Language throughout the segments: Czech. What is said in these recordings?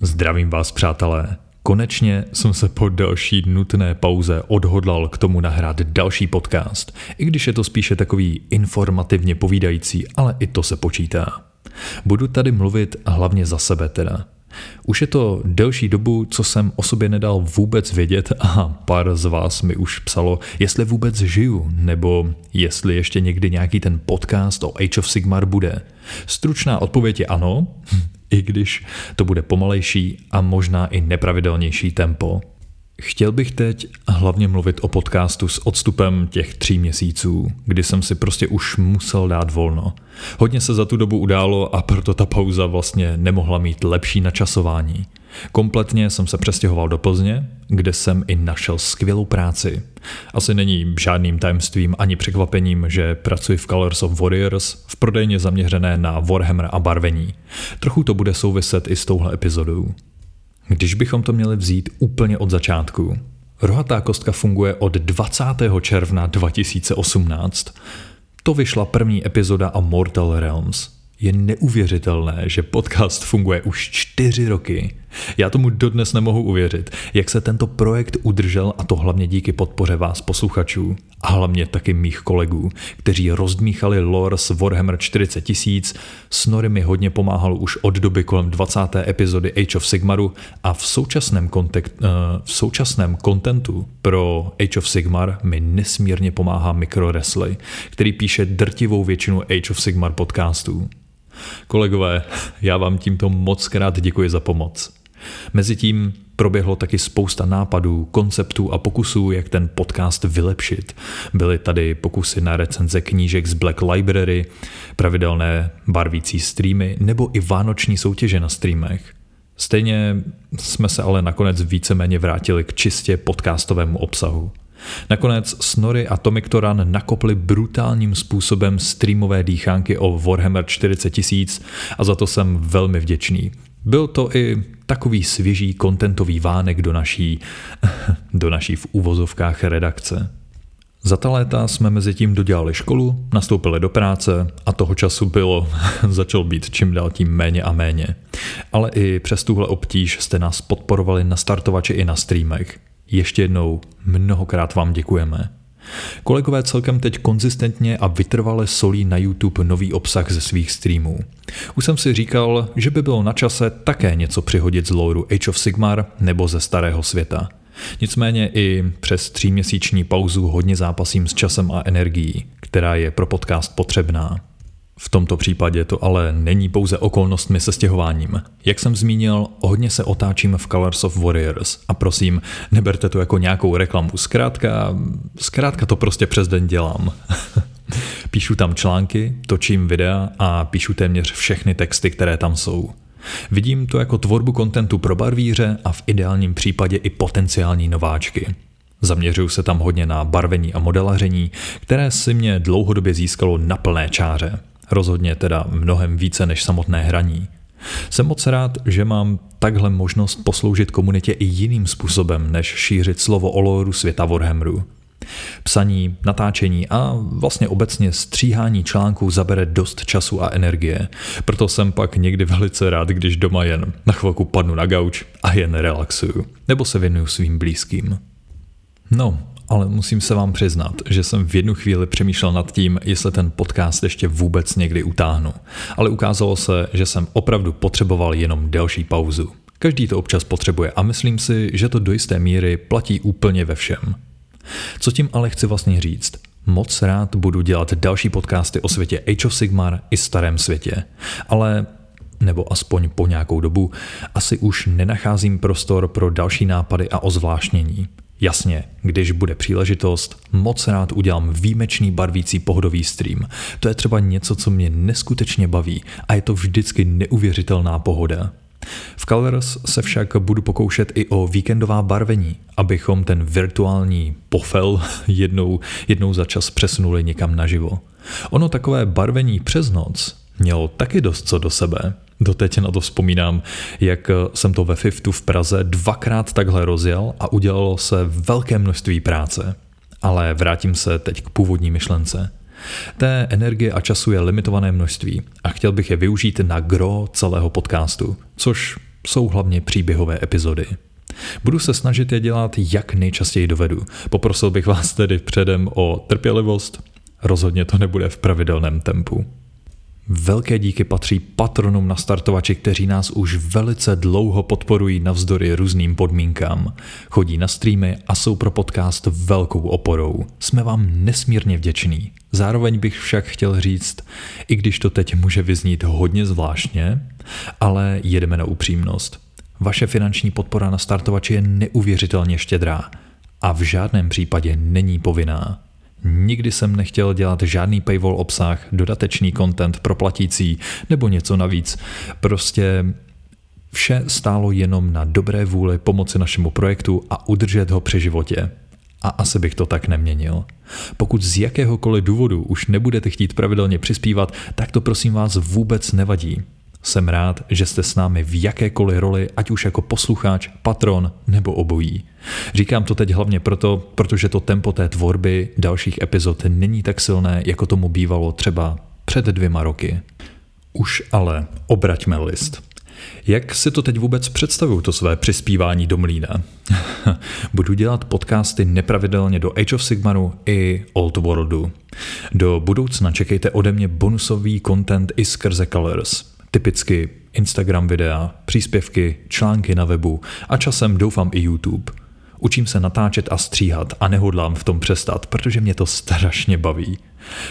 Zdravím vás, přátelé. Konečně jsem se po další nutné pauze odhodlal k tomu nahrát další podcast, i když je to spíše takový informativně povídající, ale i to se počítá. Budu tady mluvit hlavně za sebe teda. Už je to delší dobu, co jsem o sobě nedal vůbec vědět a pár z vás mi už psalo, jestli vůbec žiju, nebo jestli ještě někdy nějaký ten podcast o Age of Sigmar bude. Stručná odpověď je ano, i když to bude pomalejší a možná i nepravidelnější tempo. Chtěl bych teď hlavně mluvit o podcastu s odstupem těch tří měsíců, kdy jsem si prostě už musel dát volno. Hodně se za tu dobu událo a proto ta pauza vlastně nemohla mít lepší načasování. Kompletně jsem se přestěhoval do Plzně, kde jsem i našel skvělou práci. Asi není žádným tajemstvím ani překvapením, že pracuji v Colors of Warriors v prodejně zaměřené na Warhammer a barvení. Trochu to bude souviset i s touhle epizodou. Když bychom to měli vzít úplně od začátku, rohatá kostka funguje od 20. června 2018. To vyšla první epizoda a Mortal Realms. Je neuvěřitelné, že podcast funguje už čtyři roky. Já tomu dodnes nemohu uvěřit, jak se tento projekt udržel a to hlavně díky podpoře vás posluchačů a hlavně taky mých kolegů, kteří rozdmíchali lore z Warhammer 40 tisíc, Snorri mi hodně pomáhal už od doby kolem 20. epizody Age of Sigmaru a v současném, kontek- uh, v současném kontentu pro Age of Sigmar mi nesmírně pomáhá Micro Wrestling, který píše drtivou většinu Age of Sigmar podcastů. Kolegové, já vám tímto moc krát děkuji za pomoc. Mezitím proběhlo taky spousta nápadů, konceptů a pokusů, jak ten podcast vylepšit. Byly tady pokusy na recenze knížek z Black Library, pravidelné barvící streamy nebo i vánoční soutěže na streamech. Stejně jsme se ale nakonec víceméně vrátili k čistě podcastovému obsahu. Nakonec Snorri a Tomic Toran nakopli brutálním způsobem streamové dýchánky o Warhammer 40 tisíc a za to jsem velmi vděčný. Byl to i takový svěží kontentový vánek do naší, do naší v úvozovkách redakce. Za ta léta jsme mezi tím dodělali školu, nastoupili do práce a toho času bylo, začal být čím dál tím méně a méně. Ale i přes tuhle obtíž jste nás podporovali na startovači i na streamech. Ještě jednou mnohokrát vám děkujeme. Kolegové celkem teď konzistentně a vytrvale solí na YouTube nový obsah ze svých streamů. Už jsem si říkal, že by bylo na čase také něco přihodit z lore Age of Sigmar nebo ze starého světa. Nicméně i přes tříměsíční pauzu hodně zápasím s časem a energií, která je pro podcast potřebná. V tomto případě to ale není pouze okolnostmi se stěhováním. Jak jsem zmínil, hodně se otáčím v Colors of Warriors a prosím, neberte to jako nějakou reklamu. Zkrátka, zkrátka to prostě přes den dělám. píšu tam články, točím videa a píšu téměř všechny texty, které tam jsou. Vidím to jako tvorbu kontentu pro barvíře a v ideálním případě i potenciální nováčky. Zaměřuju se tam hodně na barvení a modelaření, které si mě dlouhodobě získalo na plné čáře. Rozhodně teda mnohem více než samotné hraní. Jsem moc rád, že mám takhle možnost posloužit komunitě i jiným způsobem, než šířit slovo o loru světa Warhammeru. Psaní, natáčení a vlastně obecně stříhání článků zabere dost času a energie. Proto jsem pak někdy velice rád, když doma jen na chvilku padnu na gauč a jen relaxuju. Nebo se věnuju svým blízkým. No, ale musím se vám přiznat, že jsem v jednu chvíli přemýšlel nad tím, jestli ten podcast ještě vůbec někdy utáhnu. Ale ukázalo se, že jsem opravdu potřeboval jenom delší pauzu. Každý to občas potřebuje a myslím si, že to do jisté míry platí úplně ve všem. Co tím ale chci vlastně říct? Moc rád budu dělat další podcasty o světě Age of Sigmar i starém světě. Ale nebo aspoň po nějakou dobu, asi už nenacházím prostor pro další nápady a ozvláštnění. Jasně, když bude příležitost, moc rád udělám výjimečný barvící pohodový stream. To je třeba něco, co mě neskutečně baví a je to vždycky neuvěřitelná pohoda. V Colors se však budu pokoušet i o víkendová barvení, abychom ten virtuální pofel jednou, jednou za čas přesunuli někam naživo. Ono takové barvení přes noc mělo taky dost co do sebe. Doteď na to vzpomínám, jak jsem to ve Fiftu v Praze dvakrát takhle rozjel a udělalo se velké množství práce. Ale vrátím se teď k původní myšlence. Té energie a času je limitované množství a chtěl bych je využít na gro celého podcastu, což jsou hlavně příběhové epizody. Budu se snažit je dělat, jak nejčastěji dovedu. Poprosil bych vás tedy předem o trpělivost. Rozhodně to nebude v pravidelném tempu. Velké díky patří patronům na startovači, kteří nás už velice dlouho podporují navzdory různým podmínkám. Chodí na streamy a jsou pro podcast velkou oporou. Jsme vám nesmírně vděční. Zároveň bych však chtěl říct, i když to teď může vyznít hodně zvláštně, ale jedeme na upřímnost. Vaše finanční podpora na startovači je neuvěřitelně štědrá a v žádném případě není povinná. Nikdy jsem nechtěl dělat žádný paywall obsah, dodatečný content pro platící nebo něco navíc. Prostě vše stálo jenom na dobré vůli pomoci našemu projektu a udržet ho při životě. A asi bych to tak neměnil. Pokud z jakéhokoliv důvodu už nebudete chtít pravidelně přispívat, tak to prosím vás vůbec nevadí. Jsem rád, že jste s námi v jakékoliv roli, ať už jako posluchač, patron nebo obojí. Říkám to teď hlavně proto, protože to tempo té tvorby dalších epizod není tak silné, jako tomu bývalo třeba před dvěma roky. Už ale obraťme list. Jak si to teď vůbec představuju, to své přispívání do mlína? Budu dělat podcasty nepravidelně do Age of Sigmaru i Old Worldu. Do budoucna čekejte ode mě bonusový content i skrze Colors – Typicky Instagram videa, příspěvky, články na webu a časem doufám i YouTube. Učím se natáčet a stříhat a nehodlám v tom přestat, protože mě to strašně baví.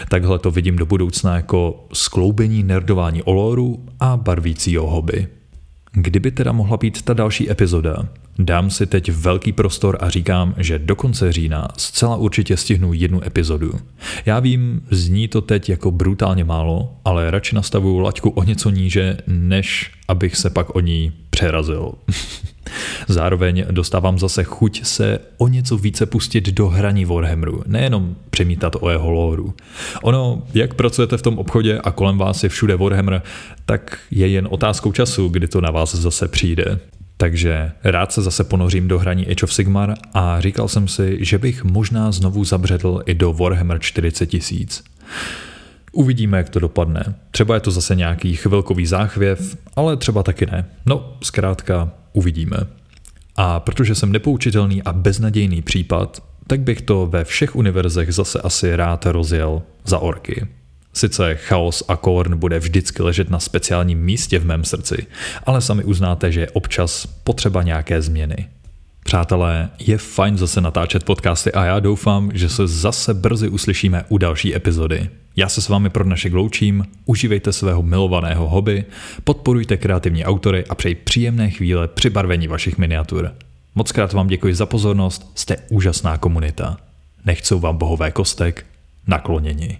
Takhle to vidím do budoucna jako skloubení nerdování oloru a barvícího hobby. Kdyby teda mohla být ta další epizoda, dám si teď velký prostor a říkám, že do konce října zcela určitě stihnu jednu epizodu. Já vím, zní to teď jako brutálně málo, ale radši nastavuju laťku o něco níže, než abych se pak o ní přerazil. Zároveň dostávám zase chuť se o něco více pustit do hraní Warhammeru, nejenom přemítat o jeho lóru. Ono, jak pracujete v tom obchodě a kolem vás je všude Warhammer, tak je jen otázkou času, kdy to na vás zase přijde. Takže rád se zase ponořím do hraní Age of Sigmar a říkal jsem si, že bych možná znovu zabředl i do Warhammer 40 tisíc. Uvidíme, jak to dopadne. Třeba je to zase nějaký chvilkový záchvěv, ale třeba taky ne. No, zkrátka, uvidíme. A protože jsem nepoučitelný a beznadějný případ, tak bych to ve všech univerzech zase asi rád rozjel za orky. Sice chaos a Korn bude vždycky ležet na speciálním místě v mém srdci, ale sami uznáte, že je občas potřeba nějaké změny. Přátelé, je fajn zase natáčet podcasty a já doufám, že se zase brzy uslyšíme u další epizody. Já se s vámi pro naše loučím, užívejte svého milovaného hobby, podporujte kreativní autory a přeji příjemné chvíle při barvení vašich miniatur. Moc krát vám děkuji za pozornost, jste úžasná komunita. Nechcou vám bohové kostek, nakloněni.